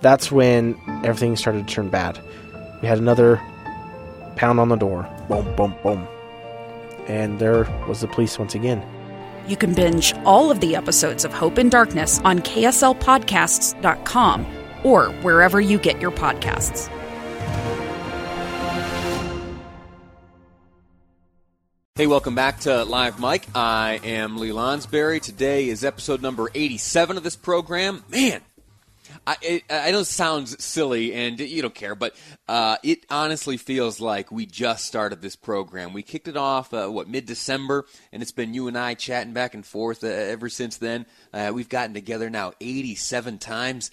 That's when everything started to turn bad. We had another pound on the door. Boom, boom, boom. And there was the police once again. You can binge all of the episodes of Hope in Darkness on KSLPodcasts.com or wherever you get your podcasts. Hey, welcome back to Live Mic. I am Lee Lonsberry. Today is episode number 87 of this program. Man, I, it, I know it sounds silly and you don't care, but uh, it honestly feels like we just started this program. We kicked it off, uh, what, mid December, and it's been you and I chatting back and forth uh, ever since then. Uh, we've gotten together now 87 times.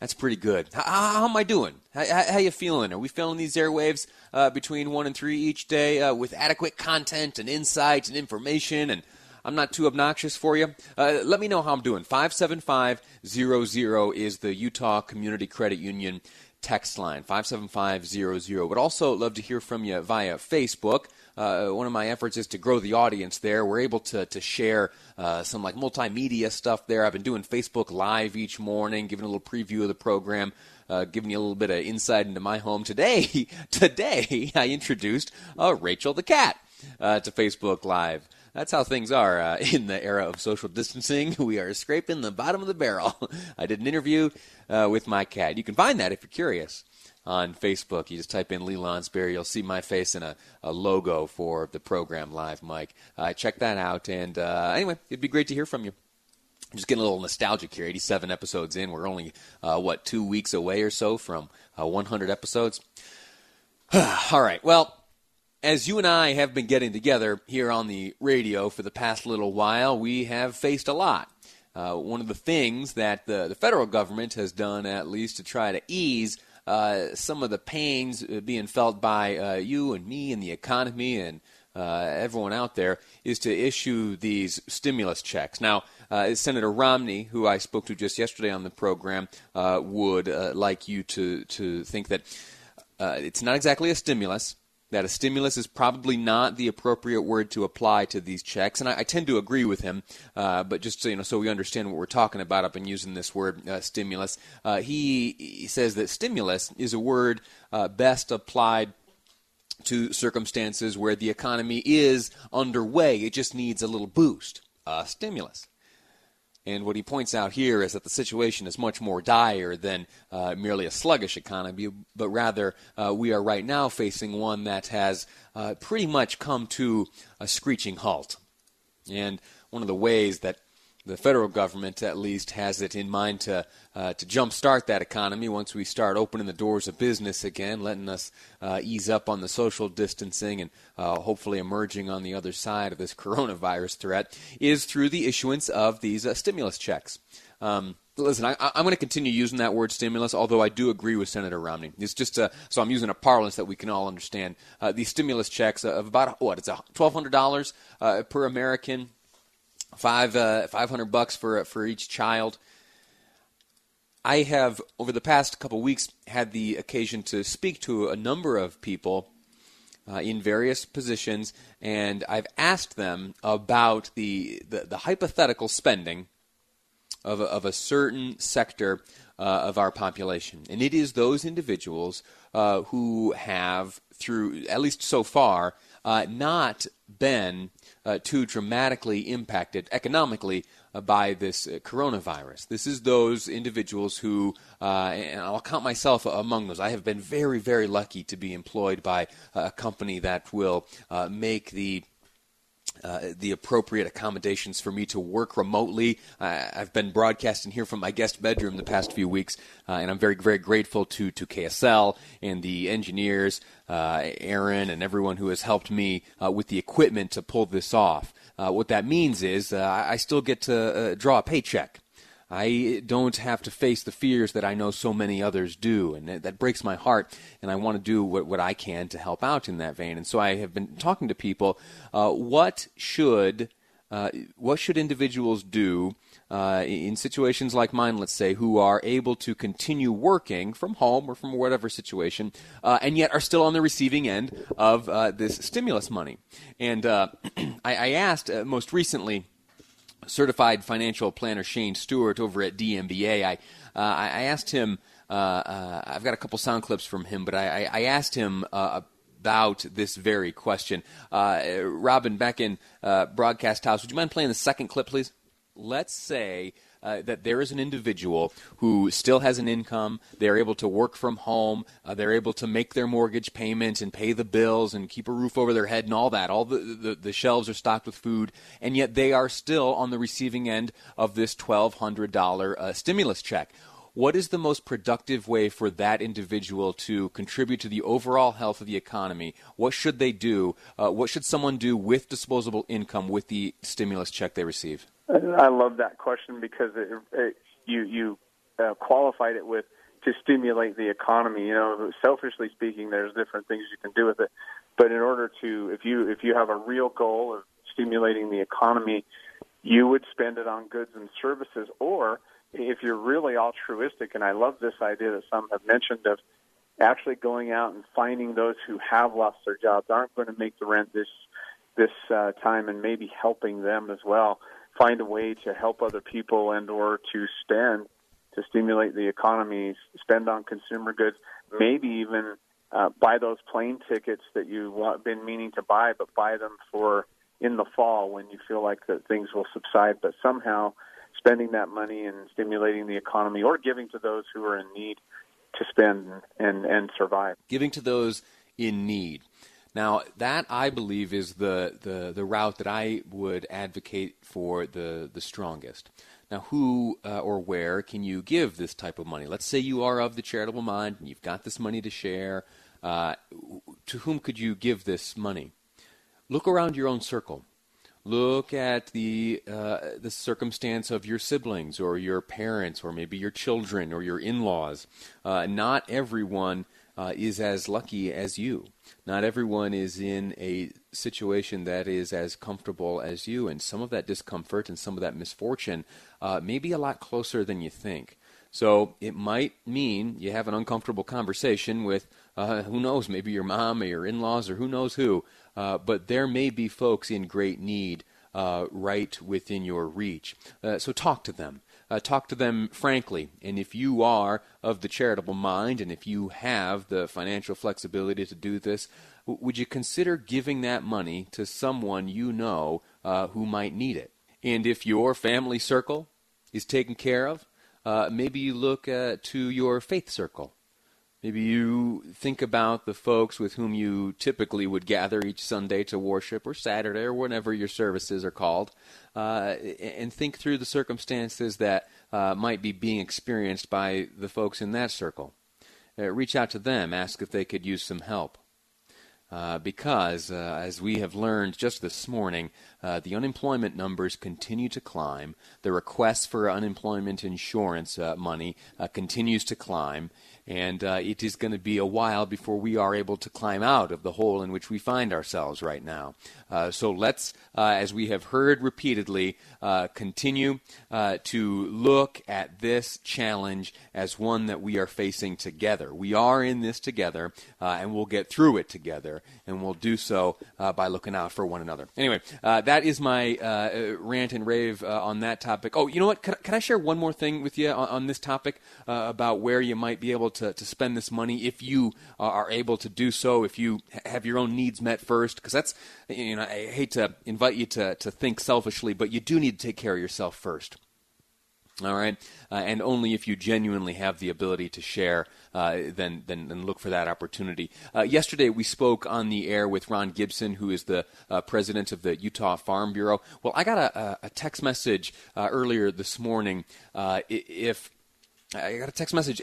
That's pretty good. How, how am I doing? How, how, you feeling? Are we filling these airwaves uh, between one and three each day uh, with adequate content and insight and information? And I'm not too obnoxious for you. Uh, let me know how I'm doing. 57500 is the Utah Community Credit Union text line. 57500 would also love to hear from you via facebook. Uh, one of my efforts is to grow the audience there. We're able to, to share uh, some like multimedia stuff there. I've been doing facebook live each morning giving a little preview of the program uh, giving you a little bit of insight into my home. Today today i introduced uh, rachel the cat uh, to facebook live that's how things are uh, in the era of social distancing. We are scraping the bottom of the barrel. I did an interview uh, with my cat. You can find that if you're curious on Facebook. You just type in Lee Lonsberry. You'll see my face and a, a logo for the program Live Mic. Uh, check that out. And uh, anyway, it'd be great to hear from you. just getting a little nostalgic here. 87 episodes in. We're only, uh, what, two weeks away or so from uh, 100 episodes. All right. Well, as you and I have been getting together here on the radio for the past little while, we have faced a lot. Uh, one of the things that the, the federal government has done, at least to try to ease uh, some of the pains uh, being felt by uh, you and me and the economy and uh, everyone out there, is to issue these stimulus checks. Now, uh, Senator Romney, who I spoke to just yesterday on the program, would like you to, to think that it's not exactly a stimulus that a stimulus is probably not the appropriate word to apply to these checks, and I, I tend to agree with him. Uh, but just so you know, so we understand what we're talking about, I've been using this word uh, stimulus. Uh, he, he, says that stimulus is a word uh, best applied to circumstances where the economy is underway; it just needs a little boost, a stimulus. And what he points out here is that the situation is much more dire than uh, merely a sluggish economy, but rather uh, we are right now facing one that has uh, pretty much come to a screeching halt. And one of the ways that the federal government at least has it in mind to uh, to jumpstart that economy once we start opening the doors of business again, letting us uh, ease up on the social distancing and uh, hopefully emerging on the other side of this coronavirus threat, is through the issuance of these uh, stimulus checks. Um, listen, I, am going to continue using that word stimulus, although I do agree with Senator Romney. It's just a, so I'm using a parlance that we can all understand. Uh, these stimulus checks of about what it's a $1,200 uh, per American five uh, five hundred bucks for for each child. I have over the past couple weeks had the occasion to speak to a number of people uh, in various positions, and I've asked them about the the, the hypothetical spending of a, of a certain sector uh, of our population, and it is those individuals uh, who have, through at least so far, uh, not been uh, too dramatically impacted economically uh, by this uh, coronavirus. This is those individuals who, uh, and I'll count myself among those. I have been very, very lucky to be employed by a company that will uh, make the uh, the appropriate accommodations for me to work remotely. Uh, I've been broadcasting here from my guest bedroom the past few weeks, uh, and I'm very, very grateful to, to KSL and the engineers, uh, Aaron, and everyone who has helped me with the equipment to pull this off. what that means is I still get to draw a paycheck. I don't have to face the fears that I know so many others do, and that, breaks my heart. And I want to do what, what I can to help out in that vein. And so I have been talking to people. Uh, what should uh, what should individuals do uh, in situations like mine, let's say, who are able to continue working from home or from whatever situation, uh, and yet are still on the receiving end of uh, this stimulus money? And uh, I, I, asked most recently certified financial planner Shane Stewart over at DMBA. I uh, I asked him. Uh, uh, I've got a couple sound clips from him, but I, I asked him uh, about this very question. Uh, Robin, back in Broadcast House, would you mind playing the second clip, please? Let's say uh, that there is an individual who still has an income. They're able to work from home. Uh, they're able to make their mortgage payments and pay the bills and keep a roof over their head and all that. All the, the, the shelves are stocked with food, and yet they are still on the receiving end of this $1,200 uh, stimulus check. What is the most productive way for that individual to contribute to the overall health of the economy? What should they do? Uh, what should someone do with disposable income with the stimulus check they receive? I love that question because it, it, you you uh, qualified it with to stimulate the economy. You know, selfishly speaking, there's different things you can do with it, but in order to, if you if you have a real goal of stimulating the economy, you would spend it on goods and services, or if you're really altruistic, and I love this idea that some have mentioned of actually going out and finding those who have lost their jobs, aren't going to make the rent this this uh, time, and maybe helping them as well. Find a way to help other people and or to spend to stimulate the economy, spend on consumer goods, maybe even uh, buy those plane tickets that you've been meaning to buy, but buy them for in the fall when you feel like that things will subside. But somehow spending that money and stimulating the economy or giving to those who are in need to spend and, and survive. Giving to those in need. Now, that I believe is the, the, the route that I would advocate for the, the strongest. Now, who uh, or where can you give this type of money? Let's say you are of the charitable mind and you've got this money to share. Uh, to whom could you give this money? Look around your own circle. Look at the uh, the circumstance of your siblings or your parents or maybe your children or your in-laws. Uh, not everyone uh, is as lucky as you. Not everyone is in a situation that is as comfortable as you, and some of that discomfort and some of that misfortune uh, may be a lot closer than you think. So it might mean you have an uncomfortable conversation with uh, who knows, maybe your mom or your in laws or who knows who, uh, but there may be folks in great need uh, right within your reach. Uh, so talk to them uh, talk to them frankly. And if you are of the charitable mind and if you have the financial flexibility to do this, w- would you consider giving that money to someone you know uh, who might need it? And if your family circle is taken care of, maybe you look to your faith circle Maybe you think about the folks with whom you typically would gather each Sunday to worship, or Saturday, or whenever your services are called, uh, and think through the circumstances that uh, might be being experienced by the folks in that circle. Uh, reach out to them, ask if they could use some help. Uh, because, uh, as we have learned just this morning, uh, the unemployment numbers continue to climb. The requests for unemployment insurance money continues to climb, and uh, it is going to be a while before we are able to climb out of the hole in which we find ourselves right now. Uh, so let's, uh, as we have heard repeatedly, uh, continue uh, to look at this challenge as one that we are facing together. We are in this together, uh, and we'll get through it together, and we'll do so by looking out for one another. Anyway, that is my rant and rave on that topic. Oh, you know what? Can, can, I share one more thing with you on, on this topic about where you might be able to, to spend this money if you are able to do so, if you have your own needs met first, because that's, you know, I hate to invite you to, to think selfishly, but you do need to take care of yourself first. All right, uh, and only if you genuinely have the ability to share, uh, then, then then look for that opportunity. Uh, yesterday we spoke on the air with Ron Gibson, who is the uh, president of the Utah Farm Bureau. Well, I got a, a text message uh, earlier this morning. Uh, if I got a text message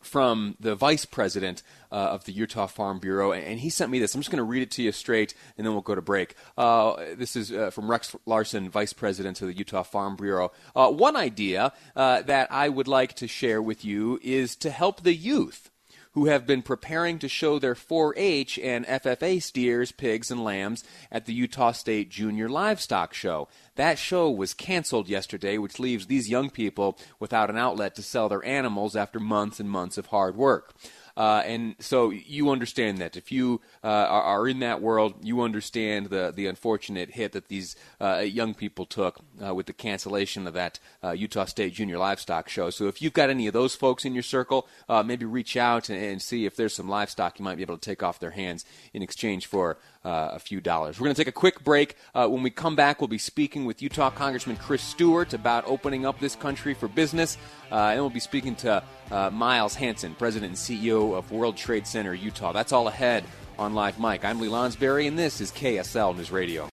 from the vice president uh, of the Utah Farm Bureau, and he sent me this. I'm just going to read it to you straight, and then we'll go to break. Uh, this is uh, from Rex Larson, vice president of the Utah Farm Bureau. Uh, one idea uh, that I would like to share with you is to help the youth who have been preparing to show their 4 H and FFA steers, pigs, and lambs at the Utah State Junior Livestock Show. That show was canceled yesterday, which leaves these young people without an outlet to sell their animals after months and months of hard work. Uh, and so you understand that if you uh, are, are, in that world, you understand the the unfortunate hit that these uh, young people took uh, with the cancellation of that uh, Utah State Junior Livestock Show. So if you've got any of those folks in your circle, uh, maybe reach out and, and, see if there's some livestock you might be able to take off their hands in exchange for a few dollars. We're going to take a quick break. when we come back, we'll be speaking with Utah Congressman Chris Stewart about opening up this country for business, Uh, and we'll be speaking to uh, Miles Hansen, President and CEO of World Trade Center Utah. That's all ahead on Live Mic. I'm Lee Lonsberry, and this is KSL News Radio.